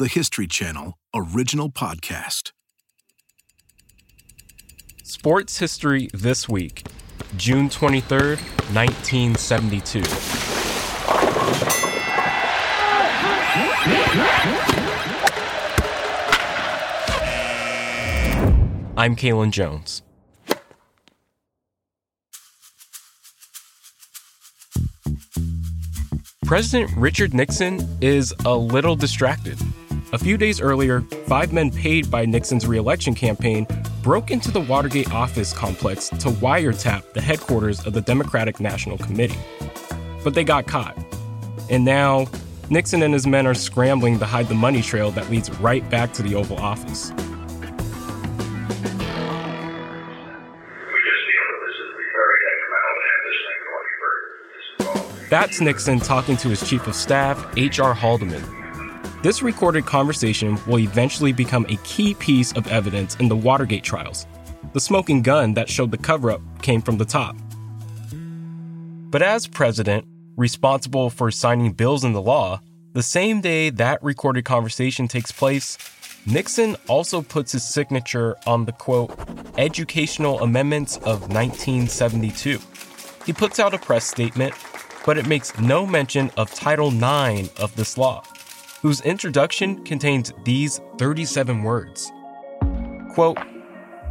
the History Channel original podcast. Sports history this week, June 23rd, 1972. I'm Kalen Jones. President Richard Nixon is a little distracted. A few days earlier, five men paid by Nixon's reelection campaign broke into the Watergate office complex to wiretap the headquarters of the Democratic National Committee. But they got caught. And now, Nixon and his men are scrambling to hide the money trail that leads right back to the Oval Office. That's Nixon talking to his chief of staff, H.R. Haldeman. This recorded conversation will eventually become a key piece of evidence in the Watergate trials. The smoking gun that showed the cover up came from the top. But as president, responsible for signing bills into law, the same day that recorded conversation takes place, Nixon also puts his signature on the quote, Educational Amendments of 1972. He puts out a press statement but it makes no mention of Title IX of this law, whose introduction contains these 37 words. Quote,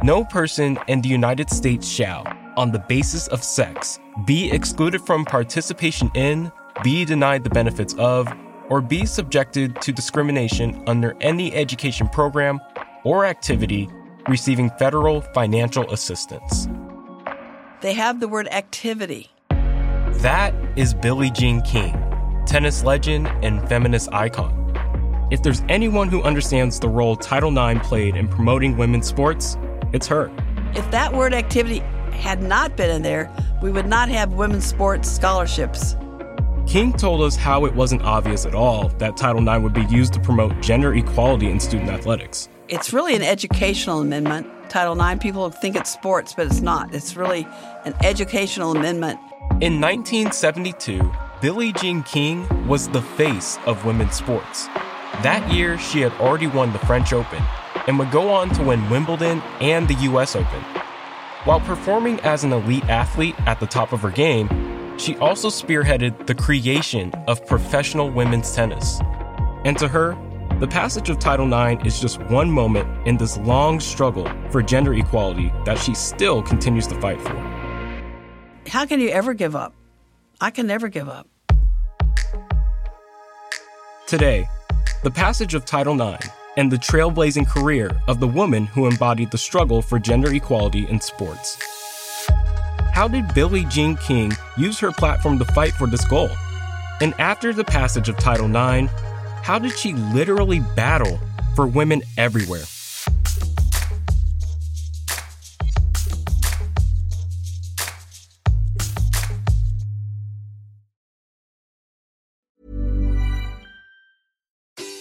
no person in the United States shall, on the basis of sex, be excluded from participation in, be denied the benefits of, or be subjected to discrimination under any education program or activity receiving federal financial assistance. They have the word activity. That is Billie Jean King, tennis legend and feminist icon. If there's anyone who understands the role Title IX played in promoting women's sports, it's her. If that word activity had not been in there, we would not have women's sports scholarships. King told us how it wasn't obvious at all that Title IX would be used to promote gender equality in student athletics. It's really an educational amendment. Title IX, people think it's sports, but it's not. It's really an educational amendment in 1972, Billie Jean King was the face of women's sports. That year, she had already won the French Open and would go on to win Wimbledon and the US Open. While performing as an elite athlete at the top of her game, she also spearheaded the creation of professional women's tennis. And to her, the passage of Title IX is just one moment in this long struggle for gender equality that she still continues to fight for how can you ever give up? I can never give up. Today, the passage of Title IX and the trailblazing career of the woman who embodied the struggle for gender equality in sports. How did Billie Jean King use her platform to fight for this goal? And after the passage of Title IX, how did she literally battle for women everywhere?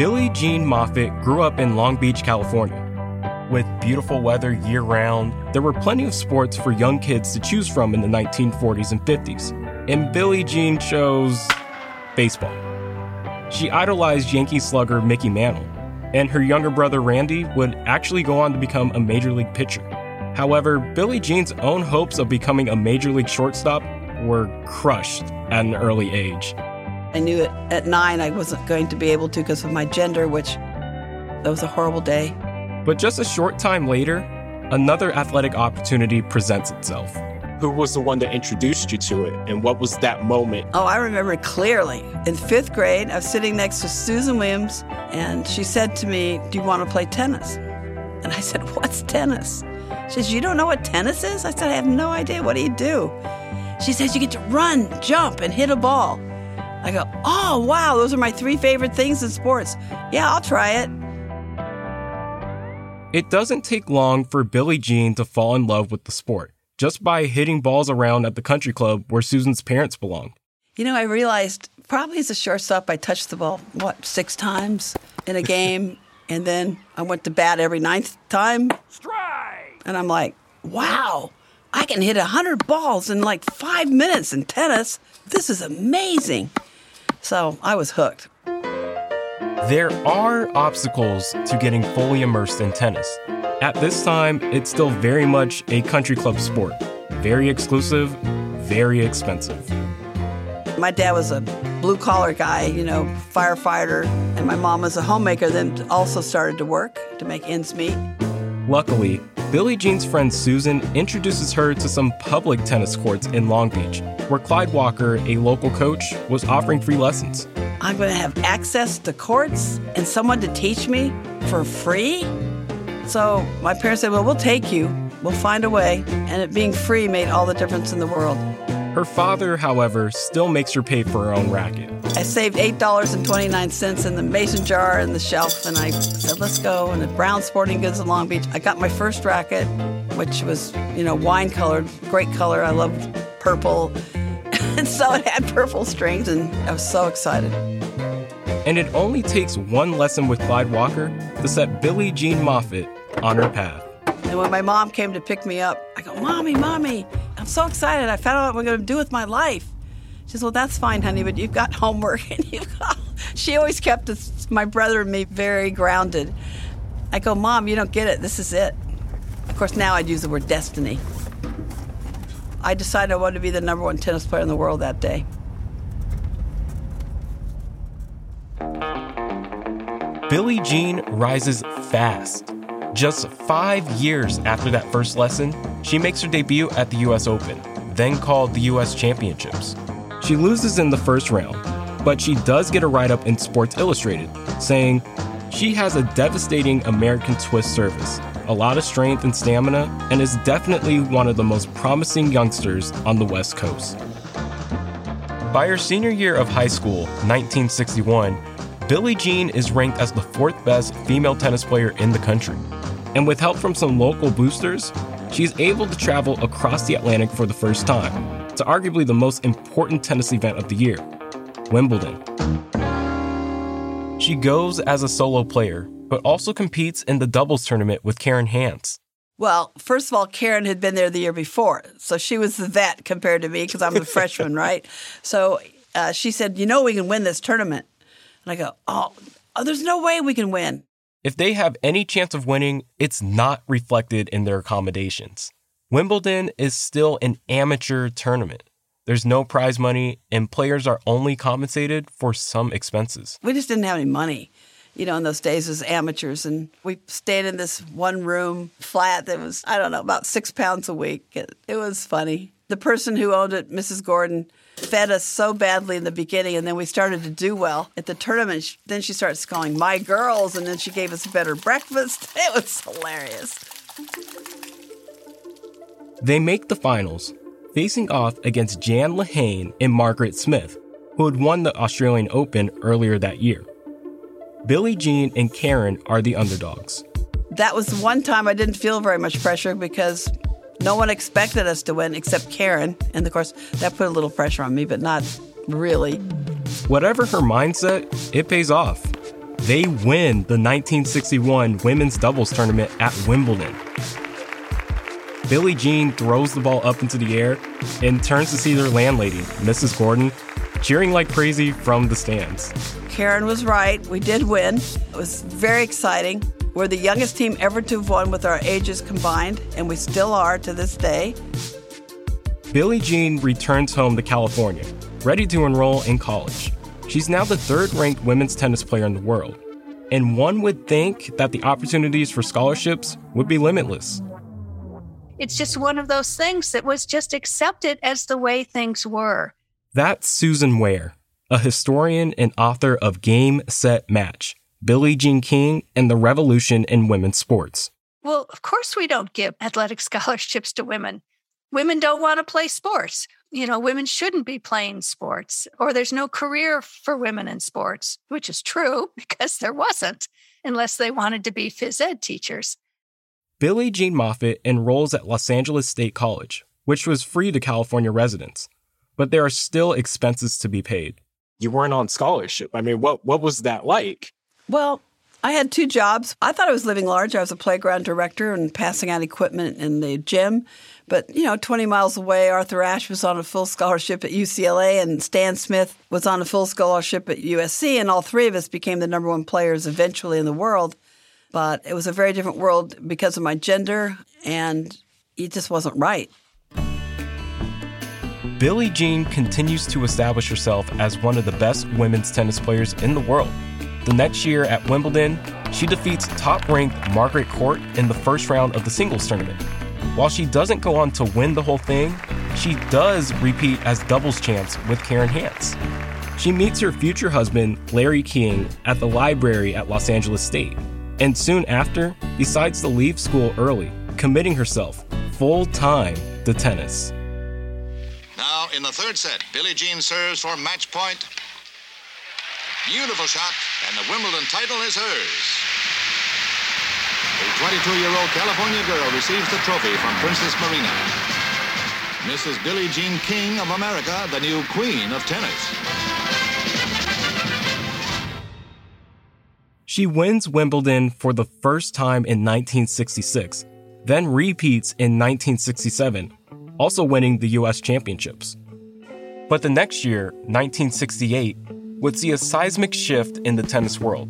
Billie Jean Moffitt grew up in Long Beach, California. With beautiful weather year round, there were plenty of sports for young kids to choose from in the 1940s and 50s. And Billie Jean chose baseball. She idolized Yankee slugger Mickey Mantle, and her younger brother Randy would actually go on to become a major league pitcher. However, Billie Jean's own hopes of becoming a major league shortstop were crushed at an early age. I knew it at nine I wasn't going to be able to because of my gender, which that was a horrible day. But just a short time later, another athletic opportunity presents itself. Who was the one that introduced you to it, and what was that moment? Oh, I remember clearly. In fifth grade, I was sitting next to Susan Williams, and she said to me, Do you want to play tennis? And I said, What's tennis? She says, You don't know what tennis is? I said, I have no idea. What do you do? She says you get to run, jump, and hit a ball. I go, oh, wow, those are my three favorite things in sports. Yeah, I'll try it. It doesn't take long for Billie Jean to fall in love with the sport just by hitting balls around at the country club where Susan's parents belonged. You know, I realized probably as a shortstop, I touched the ball, what, six times in a game. and then I went to bat every ninth time. Strike! And I'm like, wow, I can hit 100 balls in like five minutes in tennis. This is amazing. So I was hooked. There are obstacles to getting fully immersed in tennis. At this time, it's still very much a country club sport. Very exclusive, very expensive. My dad was a blue collar guy, you know, firefighter, and my mom was a homemaker, then also started to work to make ends meet. Luckily, Billie Jean's friend Susan introduces her to some public tennis courts in Long Beach, where Clyde Walker, a local coach, was offering free lessons. I'm going to have access to courts and someone to teach me for free? So my parents said, Well, we'll take you. We'll find a way. And it being free made all the difference in the world. Her father, however, still makes her pay for her own racket. I saved $8.29 in the mason jar and the shelf, and I said, let's go. And the Brown Sporting Goods in Long Beach, I got my first racket, which was, you know, wine colored, great color. I loved purple. and so it had purple strings, and I was so excited. And it only takes one lesson with Clyde Walker to set Billie Jean Moffitt on her path. And when my mom came to pick me up, I go, Mommy, Mommy, I'm so excited. I found out what I'm going to do with my life. She says, Well, that's fine, honey, but you've got homework. And you've got... She always kept us, my brother and me very grounded. I go, Mom, you don't get it. This is it. Of course, now I'd use the word destiny. I decided I wanted to be the number one tennis player in the world that day. Billie Jean rises fast. Just five years after that first lesson, she makes her debut at the US Open, then called the US Championships. She loses in the first round, but she does get a write up in Sports Illustrated saying she has a devastating American twist service, a lot of strength and stamina, and is definitely one of the most promising youngsters on the West Coast. By her senior year of high school, 1961, Billie Jean is ranked as the fourth best female tennis player in the country. And with help from some local boosters, she's able to travel across the Atlantic for the first time to arguably the most important tennis event of the year Wimbledon. She goes as a solo player, but also competes in the doubles tournament with Karen Hantze. Well, first of all, Karen had been there the year before, so she was the vet compared to me because I'm the freshman, right? So uh, she said, "You know, we can win this tournament." And I go, oh, oh, there's no way we can win. If they have any chance of winning, it's not reflected in their accommodations. Wimbledon is still an amateur tournament. There's no prize money, and players are only compensated for some expenses. We just didn't have any money, you know, in those days as amateurs. And we stayed in this one room flat that was, I don't know, about six pounds a week. It, it was funny. The person who owned it, Mrs. Gordon, fed us so badly in the beginning, and then we started to do well at the tournament. Then she started calling my girls, and then she gave us a better breakfast. It was hilarious. They make the finals, facing off against Jan Lehane and Margaret Smith, who had won the Australian Open earlier that year. Billie Jean and Karen are the underdogs. That was one time I didn't feel very much pressure because no one expected us to win except Karen. And of course, that put a little pressure on me, but not really. Whatever her mindset, it pays off. They win the 1961 women's doubles tournament at Wimbledon. Billie Jean throws the ball up into the air and turns to see their landlady, Mrs. Gordon, cheering like crazy from the stands. Karen was right. We did win. It was very exciting. We're the youngest team ever to have won with our ages combined, and we still are to this day. Billie Jean returns home to California, ready to enroll in college. She's now the third ranked women's tennis player in the world, and one would think that the opportunities for scholarships would be limitless. It's just one of those things that was just accepted as the way things were. That's Susan Ware, a historian and author of Game, Set, Match Billie Jean King, and the revolution in women's sports. Well, of course, we don't give athletic scholarships to women. women don't want to play sports. You know, women shouldn't be playing sports, or there's no career for women in sports, which is true because there wasn't, unless they wanted to be phys ed teachers. Billie Jean Moffitt enrolls at Los Angeles State College, which was free to California residents, but there are still expenses to be paid. You weren't on scholarship. I mean, what what was that like? Well, I had two jobs. I thought I was living large. I was a playground director and passing out equipment in the gym. But, you know, 20 miles away, Arthur Ashe was on a full scholarship at UCLA and Stan Smith was on a full scholarship at USC. And all three of us became the number one players eventually in the world. But it was a very different world because of my gender, and it just wasn't right. Billie Jean continues to establish herself as one of the best women's tennis players in the world. The next year at Wimbledon, she defeats top ranked Margaret Court in the first round of the singles tournament. While she doesn't go on to win the whole thing, she does repeat as doubles champs with Karen Hantze. She meets her future husband, Larry King, at the library at Los Angeles State, and soon after decides to leave school early, committing herself full time to tennis. Now, in the third set, Billie Jean serves for match point. Beautiful shot, and the Wimbledon title is hers. The 22-year-old California girl receives the trophy from Princess Marina. Mrs. Billie Jean King of America, the new queen of tennis. She wins Wimbledon for the first time in 1966, then repeats in 1967, also winning the US Championships. But the next year, 1968, would see a seismic shift in the tennis world.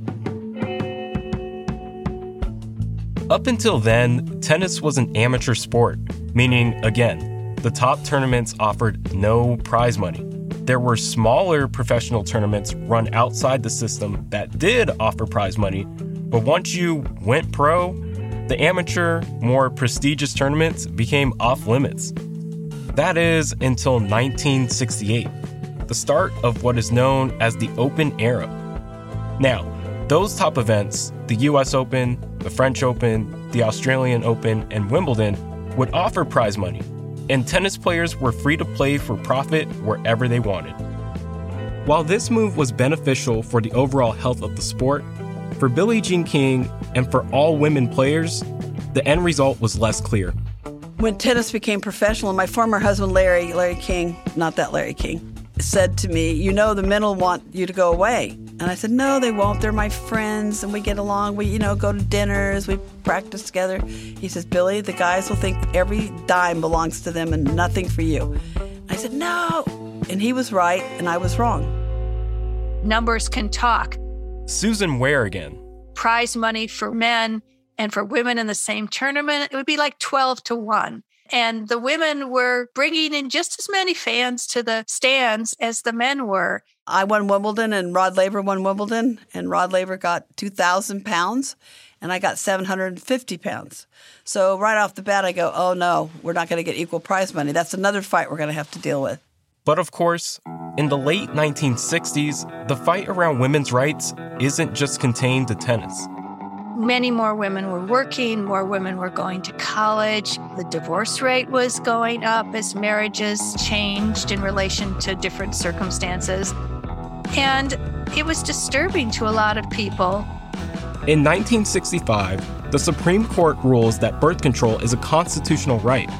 Up until then, tennis was an amateur sport, meaning, again, the top tournaments offered no prize money. There were smaller professional tournaments run outside the system that did offer prize money, but once you went pro, the amateur, more prestigious tournaments became off limits. That is until 1968 the start of what is known as the Open era. Now, those top events, the US Open, the French Open, the Australian Open, and Wimbledon, would offer prize money, and tennis players were free to play for profit wherever they wanted. While this move was beneficial for the overall health of the sport, for Billie Jean King and for all women players, the end result was less clear. When tennis became professional, my former husband Larry, Larry King, not that Larry King, said to me, You know, the men will want you to go away. And I said, No, they won't. They're my friends and we get along. We, you know, go to dinners, we practice together. He says, Billie, the guys will think every dime belongs to them and nothing for you. I said, No. And he was right and I was wrong. Numbers can talk. Susan Ware again. Prize money for men and for women in the same tournament, it would be like 12 to 1. And the women were bringing in just as many fans to the stands as the men were. I won Wimbledon and Rod Laver won Wimbledon, and Rod Laver got 2,000 pounds and I got 750 pounds. So right off the bat, I go, oh no, we're not going to get equal prize money. That's another fight we're going to have to deal with. But of course, in the late 1960s, the fight around women's rights isn't just contained to tennis many more women were working, more women were going to college. The divorce rate was going up as marriages changed in relation to different circumstances. And it was disturbing to a lot of people. In 1965, the Supreme Court rules that birth control is a constitutional right.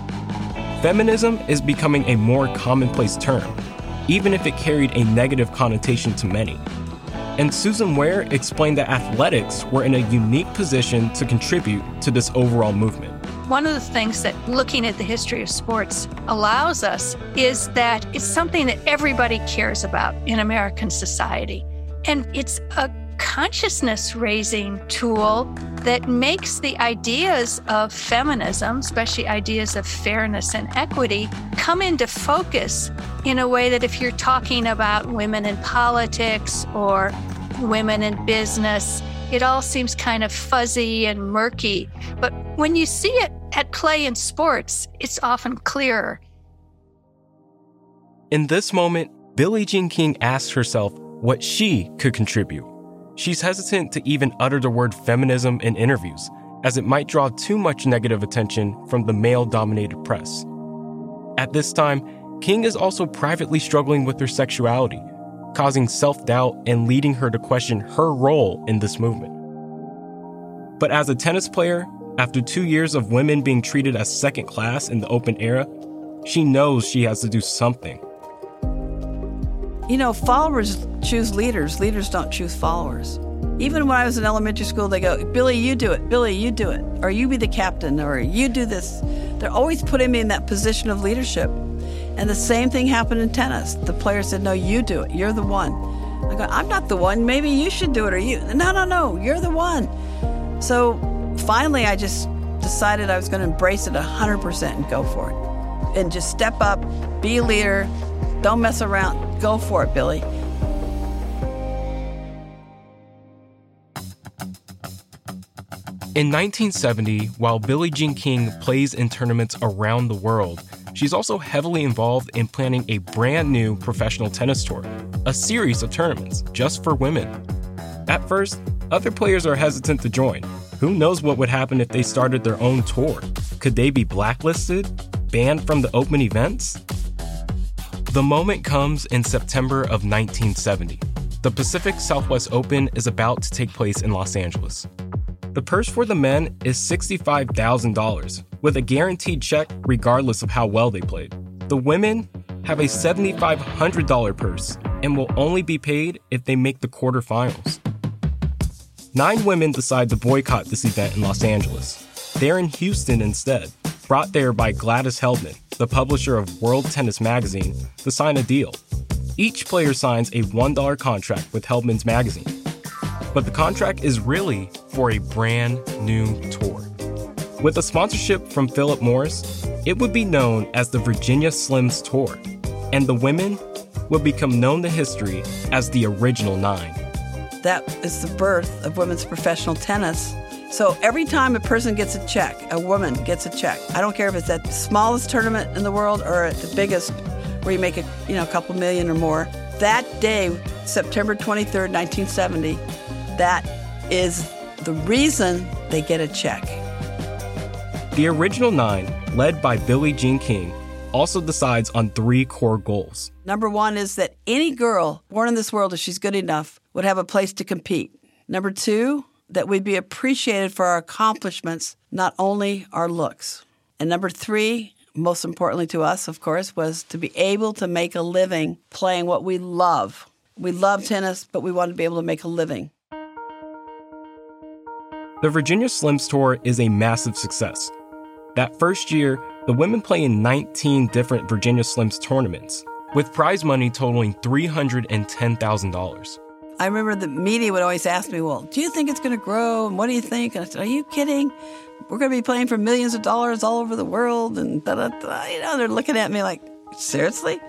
Feminism is becoming a more commonplace term, even if it carried a negative connotation to many. And Susan Ware explained that athletics were in a unique position to contribute to this overall movement. One of the things that looking at the history of sports allows us is that it's something that everybody cares about in American society. And it's a consciousness raising tool that makes the ideas of feminism, especially ideas of fairness and equity, come into focus in a way that if you're talking about women in politics or women in business, it all seems kind of fuzzy and murky. But when you see it at play in sports, it's often clearer. In this moment, Billie Jean King asks herself what she could contribute. She's hesitant to even utter the word feminism in interviews, as it might draw too much negative attention from the male dominated press. At this time, King is also privately struggling with her sexuality, causing self doubt and leading her to question her role in this movement. But as a tennis player, after two years of women being treated as second class in the open era, she knows she has to do something. You know, followers choose leaders, leaders don't choose followers. Even when I was in elementary school, they go, Billie, you do it. Billie, you do it. Or you be the captain, or you do this. They're always putting me in that position of leadership. And the same thing happened in tennis. The player said, No, you do it. You're the one. I go, I'm not the one. Maybe you should do it, or you. No, no, no. You're the one. So finally, I just decided I was going to embrace it 100% and go for it. And just step up, be a leader, don't mess around, go for it, Billie. In 1970, while Billie Jean King plays in tournaments around the world, she's also heavily involved in planning a brand new professional tennis tour, a series of tournaments just for women. At first, other players are hesitant to join. Who knows what would happen if they started their own tour? Could they be blacklisted? Banned from the open events? The moment comes in September of 1970. The Pacific Southwest Open is about to take place in Los Angeles. The purse for the men is $65,000, with a guaranteed check regardless of how well they played. The women have a $7,500 purse and will only be paid if they make the quarterfinals. Nine women decide to boycott this event in Los Angeles. They're in Houston instead, brought there by Gladys Heldman, the publisher of World Tennis Magazine, to sign a deal. Each player signs a $1 contract with Heldman's magazine. But the contract is really for a brand new tour. With a sponsorship from Philip Morris, it would be known as the Virginia Slims Tour, and the women would become known to history as the Original Nine. That is the birth of women's professional tennis. So every time a person gets a check, a woman gets a check. I don't care if it's at the smallest tournament in the world or at the biggest, where you make a you know a couple million or more. That day, September 23rd, 1970, that is the reason they get a check. The original nine, led by Billie Jean King, also decides on three core goals. Number one is that any girl born in this world, if she's good enough, would have a place to compete. Number two, that we'd be appreciated for our accomplishments, not only our looks. And number three, most importantly to us, of course, was to be able to make a living playing what we love. We love tennis, but we want to be able to make a living. The Virginia Slims Tour is a massive success. That first year, the women play in 19 different Virginia Slims tournaments, with prize money totaling $310,000. I remember the media would always ask me, Well, do you think it's going to grow? And what do you think? And I said, Are you kidding? We're going to be playing for millions of dollars all over the world. And da da da. You know, they're looking at me like, Seriously?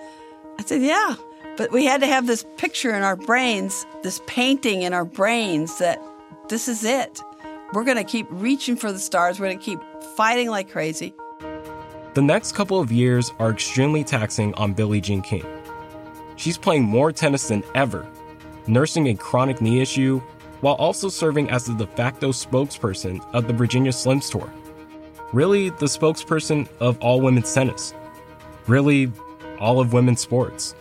I said, Yeah. But we had to have this picture in our brains, this painting in our brains that this is it. We're going to keep reaching for the stars. We're going to keep fighting like crazy. The next couple of years are extremely taxing on Billie Jean King. She's playing more tennis than ever, nursing a chronic knee issue, while also serving as the de facto spokesperson of the Virginia Slims Tour. Really, the spokesperson of all women's tennis. Really, all of women's sports.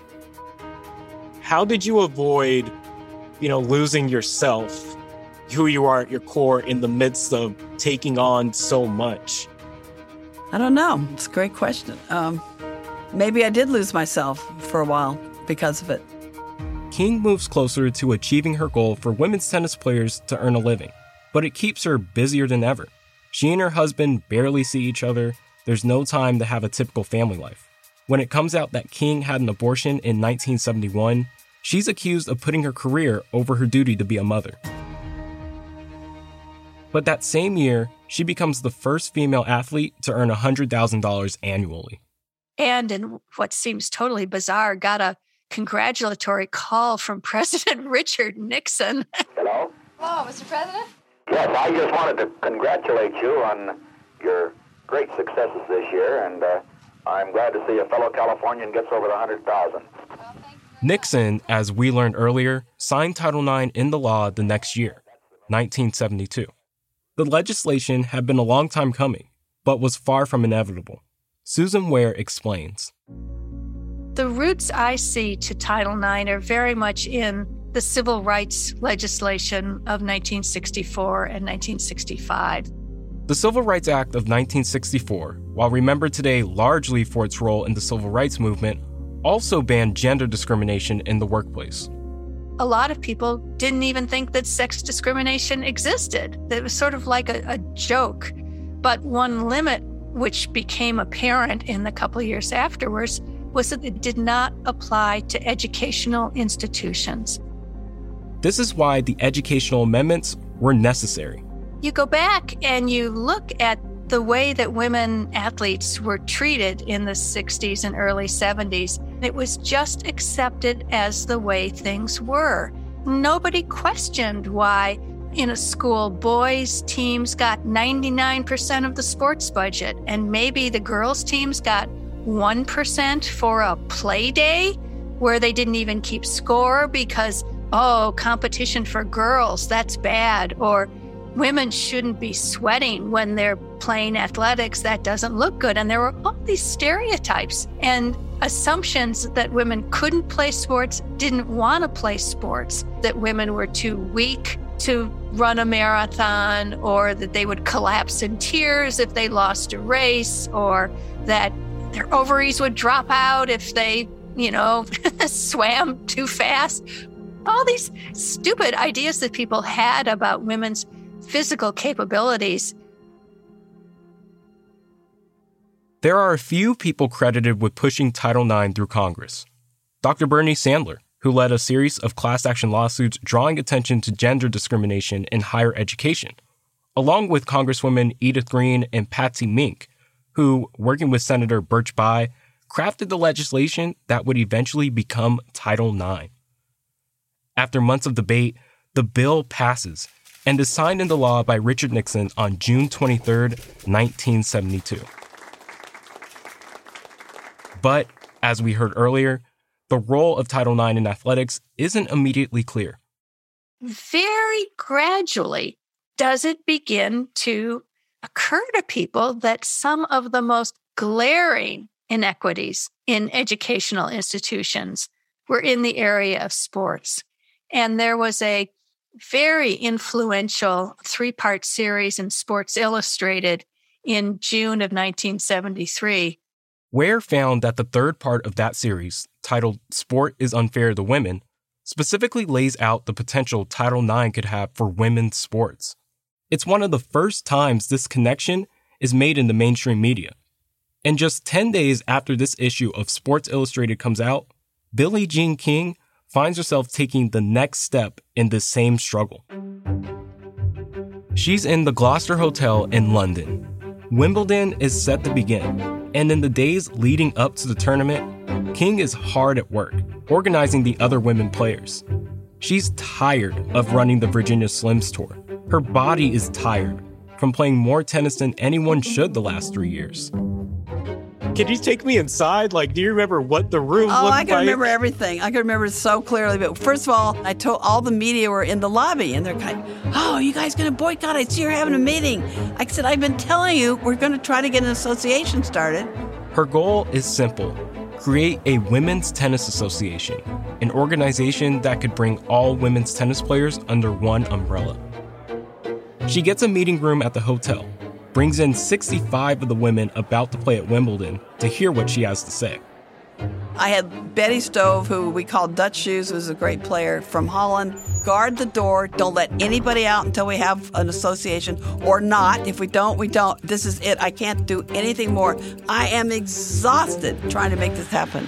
How did you avoid, you know, losing yourself who you are at your core in the midst of taking on so much? I don't know. It's a great question. Um, maybe I did lose myself for a while because of it. King moves closer to achieving her goal for women's tennis players to earn a living, but it keeps her busier than ever. She and her husband barely see each other. There's no time to have a typical family life. When it comes out that King had an abortion in 1971, she's accused of putting her career over her duty to be a mother. But that same year, she becomes the first female athlete to earn $100,000 annually. And in what seems totally bizarre, got a congratulatory call from President Richard Nixon. Hello? Hello, Mr. President? Yes, I just wanted to congratulate you on your great successes this year, and uh, I'm glad to see a fellow Californian gets over the 100,000. Nixon, as we learned earlier, signed Title IX into law the next year, 1972. The legislation had been a long time coming, but was far from inevitable. Susan Ware explains. The roots I see to Title IX are very much in the civil rights legislation of 1964 and 1965. The Civil Rights Act of 1964, while remembered today largely for its role in the civil rights movement, also banned gender discrimination in the workplace. A lot of people didn't even think that sex discrimination existed. It was sort of like a, a joke. But one limit, which became apparent in the couple years afterwards, was that it did not apply to educational institutions. This is why the educational amendments were necessary. You go back and you look at the way that women athletes were treated in the 60s and early 70s. It was just accepted as the way things were. Nobody questioned why in a school boys teams got 99% of the sports budget and maybe the girls teams got 1% for a play day where they didn't even keep score because oh, competition for girls, that's bad. Or women shouldn't be sweating when they're playing athletics. That doesn't look good. And there were all these stereotypes and assumptions that women couldn't play sports, didn't want to play sports, that women were too weak to run a marathon, or that they would collapse in tears if they lost a race, or that their ovaries would drop out if they, you know, swam too fast all these stupid ideas that people had about women's physical capabilities. There are a few people credited with pushing Title IX through Congress. Dr. Bernie Sandler, who led a series of class action lawsuits drawing attention to gender discrimination in higher education, along with Congresswomen Edith Green and Patsy Mink, who, working with Senator Birch Bayh, crafted the legislation that would eventually become Title IX. After months of debate, the bill passes and is signed into law by Richard Nixon on June 23, 1972. But, as we heard earlier, the role of Title IX in athletics isn't immediately clear. Very gradually does it begin to occur to people that some of the most glaring inequities in educational institutions were in the area of sports. And there was a very influential three part series in Sports Illustrated in June of 1973. Ware found that the third part of that series, titled Sport is Unfair to Women, specifically lays out the potential Title IX could have for women's sports. It's one of the first times this connection is made in the mainstream media. And just 10 days after this issue of Sports Illustrated comes out, Billie Jean King finds herself taking the next step in this same struggle. She's in the Gloucester Hotel in London. Wimbledon is set to begin, and in the days leading up to the tournament, King is hard at work, organizing the other women players. She's tired of running the Virginia Slims tour. Her body is tired from playing more tennis than anyone should the last three years. Can you take me inside? Like, do you remember what the room oh, looked I can like? remember everything. I can remember it so clearly. But first of all, I told all the media were in the lobby, and they're kind, "Oh, you guys going to boycott? I see you're having a meeting." I said, "I've been telling you, we're going to try to get an association started." Her goal is simple: create a women's tennis association, an organization that could bring all women's tennis players under one umbrella. She gets a meeting room at the hotel brings in 65 of the women about to play at Wimbledon to hear what she has to say. I had Betty Stove, who we called Dutch Shoes, who's a great player from Holland. Guard the door. Don't let anybody out until we have an association or not. If we don't, we don't. This is it. I can't do anything more. I am exhausted trying to make this happen.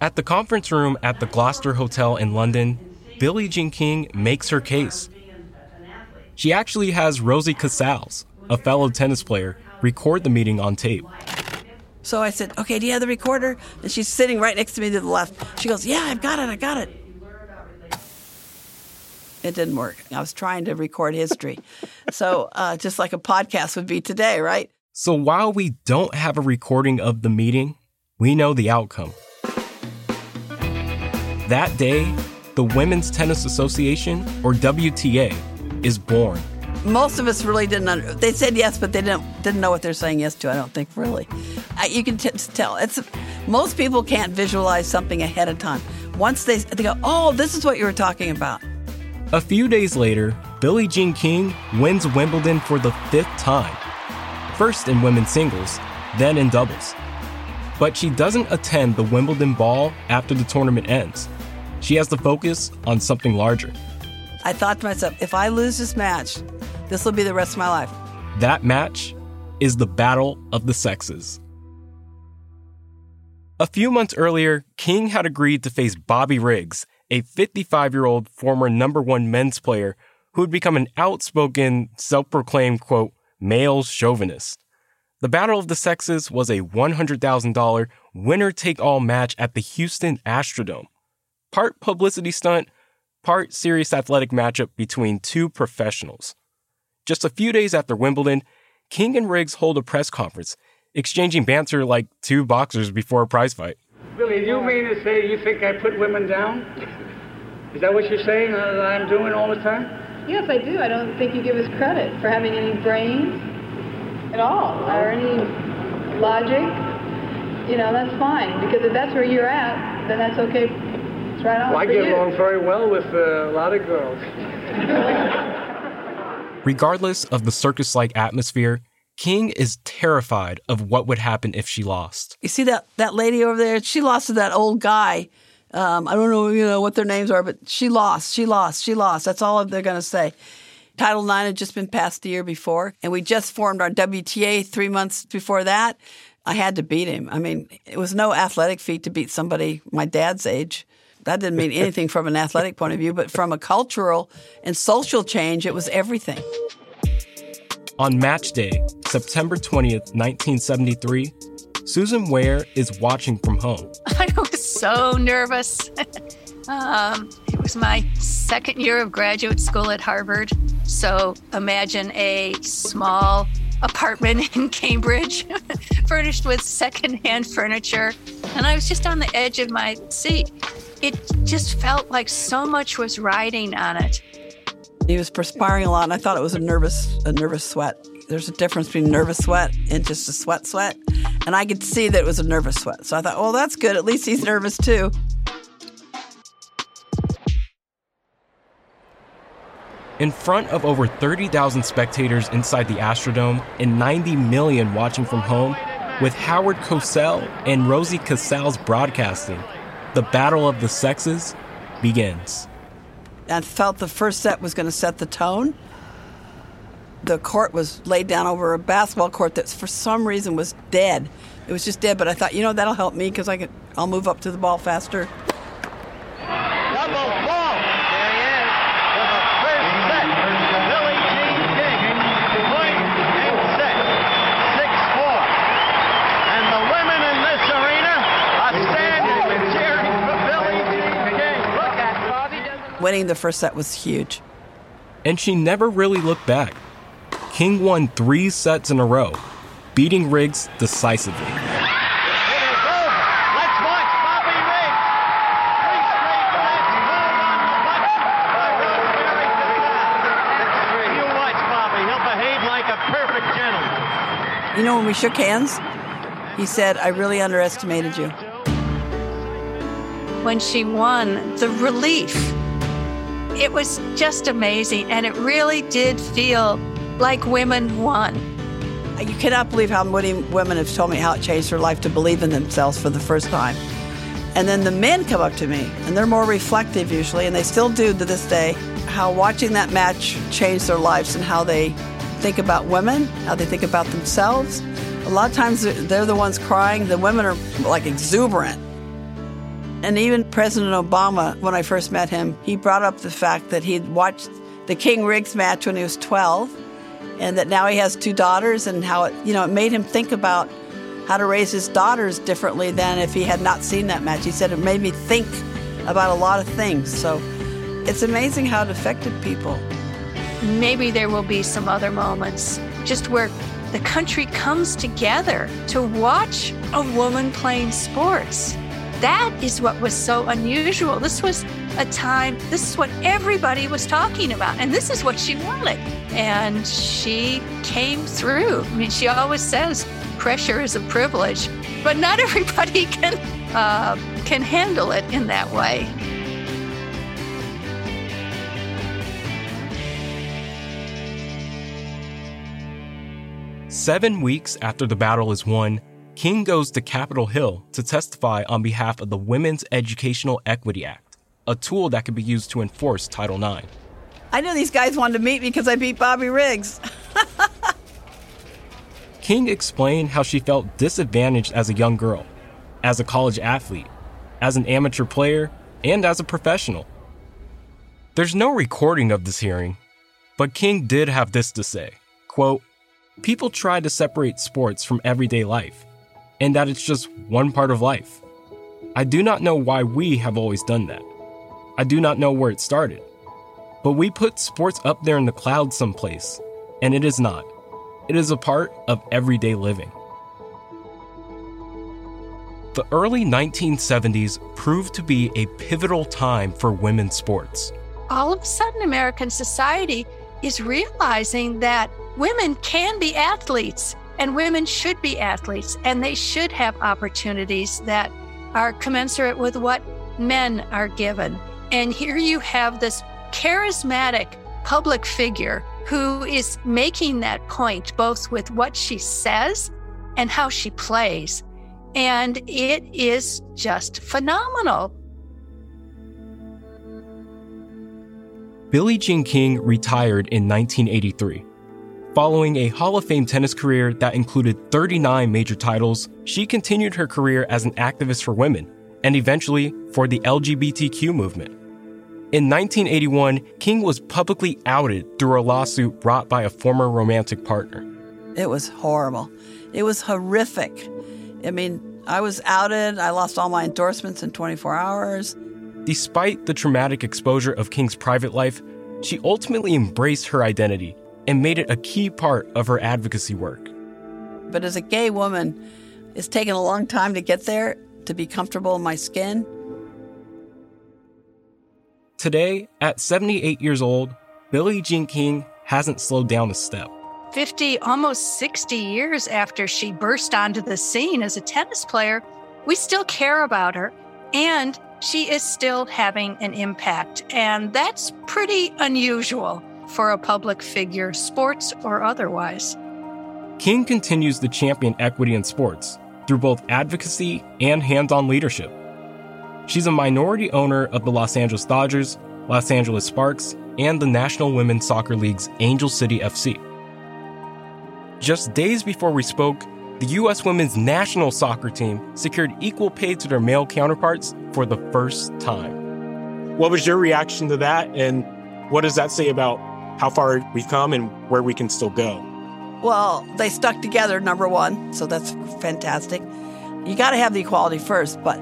At the conference room at the Gloucester Hotel in London, Billie Jean King makes her case. She actually has Rosie Casals, a fellow tennis player, record the meeting on tape. So I said, okay, do you have the recorder? And she's sitting right next to me to the left. She goes, yeah, I've got it, I got it. It didn't work. I was trying to record history. so uh, just like a podcast would be today, right? So while we don't have a recording of the meeting, we know the outcome. That day, the Women's Tennis Association, or WTA, is born. Most of us really didn't. Under, they said yes, but they didn't didn't know what they're saying yes to. I don't think really. I, you can t- tell. It's most people can't visualize something ahead of time. Once they they go, oh, this is what you were talking about. A few days later, Billie Jean King wins Wimbledon for the fifth time. First in women's singles, then in doubles. But she doesn't attend the Wimbledon ball after the tournament ends. She has to focus on something larger. I thought to myself, if I lose this match, this will be the rest of my life. That match is the Battle of the Sexes. A few months earlier, King had agreed to face Bobby Riggs, a 55 year old former number one men's player who had become an outspoken, self proclaimed, quote, male chauvinist. The Battle of the Sexes was a $100,000 winner take all match at the Houston Astrodome part publicity stunt, part serious athletic matchup between two professionals. Just a few days after Wimbledon, King and Riggs hold a press conference, exchanging banter like two boxers before a prize fight. Billie, do you mean to say you think I put women down? Is that what you're saying uh, that I'm doing all the time? Yes, I do. I don't think you give us credit for having any brains at all or any logic. You know, that's fine because if that's where you're at, then that's okay right on. Well, I get you. along very well with uh, a lot of girls. Regardless of the circus like atmosphere, King is terrified of what would happen if she lost. You see that, that lady over there? She lost to that old guy. Um, I don't know, you know, what their names are, but she lost, she lost, she lost. That's all they're going to say. Title IX had just been passed the year before, and we just formed our WTA three months before that. I had to beat him. I mean, it was no athletic feat to beat somebody my dad's age. That didn't mean anything from an athletic point of view, but from a cultural and social change, it was everything. On match day, September 20th, 1973, Susan Ware is watching from home. I was so nervous. um, it was my second year of graduate school at Harvard. So imagine a small apartment in Cambridge, furnished with secondhand furniture. And I was just on the edge of my seat it just felt like so much was riding on it. He was perspiring a lot, and I thought it was a nervous, a nervous sweat. There's a difference between nervous sweat and just a sweat sweat, and I could see that it was a nervous sweat. So I thought, well, that's good. At least he's nervous too. In front of over 30,000 spectators inside the Astrodome and 90 million watching from home, with Howard Cosell and Rosie Casals broadcasting, the battle of the sexes begins. I felt the first set was going to set the tone. The court was laid down over a basketball court that for some reason was dead. It was just dead, but I thought, you know, that'll help me because I can. I'll move up to the ball faster. Winning the first set was huge. And she never really looked back. King won three sets in a row, beating Riggs decisively. You know, when we shook hands, he said, I really underestimated you. When she won, the relief, it was just amazing. And it really did feel like women won. You cannot believe how many women have told me how it changed their life to believe in themselves for the first time. And then the men come up to me, and they're more reflective usually, and they still do to this day, how watching that match changed their lives and how they think about women, how they think about themselves. A lot of times they're the ones crying, the women are like exuberant. And even President Obama, when I first met him, he brought up the fact that he'd watched the King Riggs match when he was 12 and that now he has two daughters and how it, you know, it made him think about how to raise his daughters differently than if he had not seen that match. He said it made me think about a lot of things. So it's amazing how it affected people. Maybe there will be some other moments just where the country comes together to watch a woman playing sports. That is what was so unusual. This was a time, this is what everybody was talking about, and this is what she wanted. And she came through. I mean, she always says pressure is a privilege, but not everybody can, uh, can handle it in that way. Seven weeks after the battle is won, King goes to Capitol Hill to testify on behalf of the Women's Educational Equity Act, a tool that can be used to enforce Title IX. I knew these guys wanted to meet me because I beat Bobby Riggs. King explained how she felt disadvantaged as a young girl, as a college athlete, as an amateur player, and as a professional. There's no recording of this hearing, but King did have this to say quote, People try to separate sports from everyday life and that it's just one part of life. I do not know why we have always done that. I do not know where it started. But we put sports up there in the clouds someplace, and it is not. It is a part of everyday living. The early 1970s proved to be a pivotal time for women's sports. All of a sudden, American society is realizing that women can be athletes and women should be athletes and they should have opportunities that are commensurate with what men are given. And here you have this charismatic public figure who is making that point both with what she says and how she plays. And it is just phenomenal. Billie Jean King retired in 1983. Following a Hall of Fame tennis career that included 39 major titles, she continued her career as an activist for women and eventually for the LGBTQ movement. In 1981, King was publicly outed through a lawsuit brought by a former romantic partner. It was horrible. It was horrific. I mean, I was outed. I lost all my endorsements in 24 hours. Despite the traumatic exposure of King's private life, she ultimately embraced her identity and made it a key part of her advocacy work. But as a gay woman, it's taken a long time to get there, to be comfortable in my skin. Today, at 78 years old, Billie Jean King hasn't slowed down a step. 50, almost 60 years after she burst onto the scene as a tennis player, we still care about her and she is still having an impact. And that's pretty unusual for a public figure, sports or otherwise. King continues to champion equity in sports through both advocacy and hands on leadership. She's a minority owner of the Los Angeles Dodgers, Los Angeles Sparks, and the National Women's Soccer League's Angel City FC. Just days before we spoke, the U.S. women's national soccer team secured equal pay to their male counterparts for the first time. What was your reaction to that, and what does that say about how far we've come and where we can still go. Well, they stuck together, number one, so that's fantastic. You got to have the equality first, but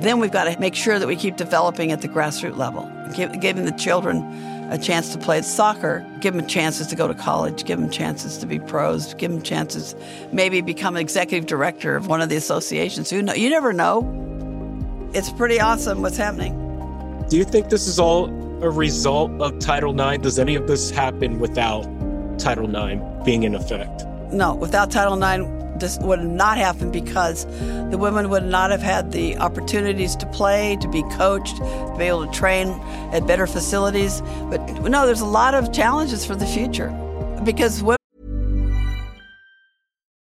then we've got to make sure that we keep developing at the grassroots level, give, giving the children a chance to play soccer, give them chances to go to college, give them chances to be pros, give them chances maybe become executive director of one of the associations. You know, you never know. It's pretty awesome what's happening. Do you think this is all a result of Title IX? Does any of this happen without Title IX being in effect? No, without Title IX, this would not happen because the women would not have had the opportunities to play, to be coached, to be able to train at better facilities. But no, there's a lot of challenges for the future because women.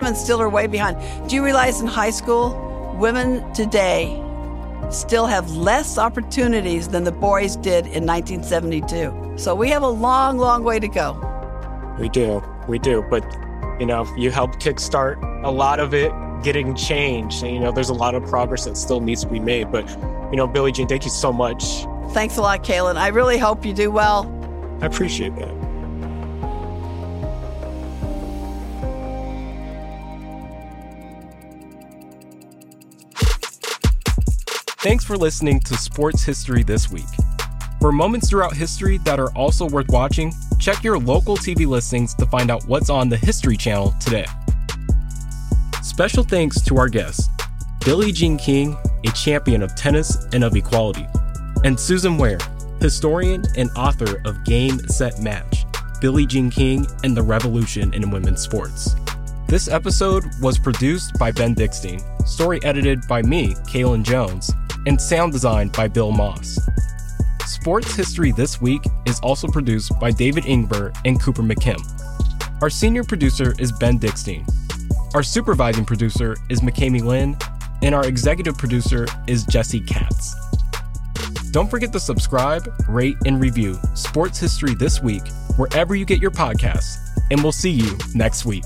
Women still are way behind. Do you realize in high school, women today still have less opportunities than the boys did in 1972? So we have a long, long way to go. We do. We do. But, you know, you helped kickstart a lot of it getting changed. And, you know, there's a lot of progress that still needs to be made. But, you know, Billie Jean, thank you so much. Thanks a lot, Kaylin. I really hope you do well. I appreciate that. Thanks for listening to Sports History This Week. For moments throughout history that are also worth watching, check your local TV listings to find out what's on the History Channel today. Special thanks to our guests, Billie Jean King, a champion of tennis and of equality, and Susan Ware, historian and author of Game, Set, Match Billie Jean King and the Revolution in Women's Sports. This episode was produced by Ben Dickstein, story edited by me, Kaylin Jones, and sound designed by Bill Moss. Sports History This Week is also produced by David Ingber and Cooper McKim. Our senior producer is Ben Dickstein. Our supervising producer is McKamey Lynn, and our executive producer is Jesse Katz. Don't forget to subscribe, rate, and review Sports History This Week wherever you get your podcasts, and we'll see you next week.